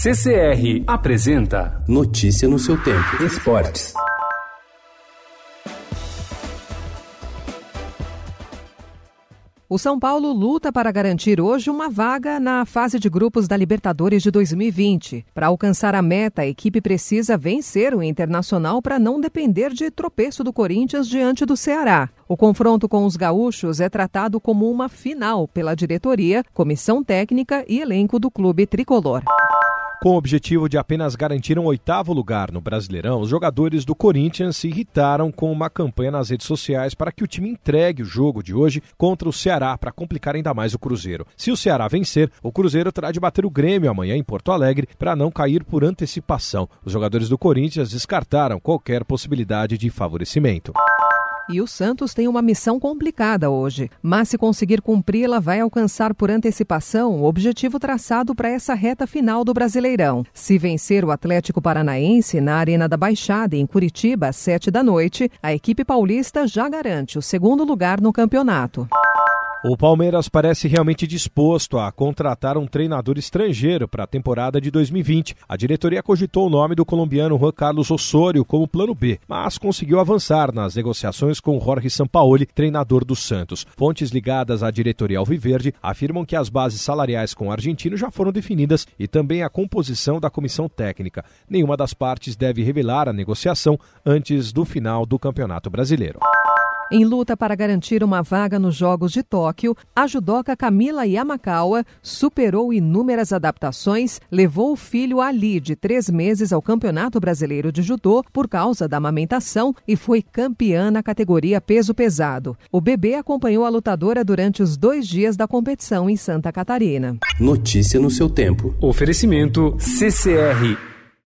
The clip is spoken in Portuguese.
CCR apresenta Notícia no seu tempo. Esportes. O São Paulo luta para garantir hoje uma vaga na fase de grupos da Libertadores de 2020. Para alcançar a meta, a equipe precisa vencer o Internacional para não depender de tropeço do Corinthians diante do Ceará. O confronto com os gaúchos é tratado como uma final pela diretoria, comissão técnica e elenco do clube tricolor. Com o objetivo de apenas garantir um oitavo lugar no Brasileirão, os jogadores do Corinthians se irritaram com uma campanha nas redes sociais para que o time entregue o jogo de hoje contra o Ceará para complicar ainda mais o Cruzeiro. Se o Ceará vencer, o Cruzeiro terá de bater o Grêmio amanhã em Porto Alegre para não cair por antecipação. Os jogadores do Corinthians descartaram qualquer possibilidade de favorecimento. E o Santos tem uma missão complicada hoje, mas se conseguir cumpri-la, vai alcançar por antecipação o objetivo traçado para essa reta final do Brasileirão. Se vencer o Atlético Paranaense na Arena da Baixada, em Curitiba, às sete da noite, a equipe paulista já garante o segundo lugar no campeonato. O Palmeiras parece realmente disposto a contratar um treinador estrangeiro para a temporada de 2020. A diretoria cogitou o nome do colombiano Juan Carlos Osório como plano B, mas conseguiu avançar nas negociações com Jorge Sampaoli, treinador do Santos. Fontes ligadas à diretoria Alviverde afirmam que as bases salariais com o argentino já foram definidas e também a composição da comissão técnica. Nenhuma das partes deve revelar a negociação antes do final do Campeonato Brasileiro. Em luta para garantir uma vaga nos Jogos de Tóquio, a judoca Camila Yamakawa superou inúmeras adaptações, levou o filho Ali, de três meses, ao Campeonato Brasileiro de Judô por causa da amamentação e foi campeã na categoria peso pesado. O bebê acompanhou a lutadora durante os dois dias da competição em Santa Catarina. Notícia no seu tempo. Oferecimento CCR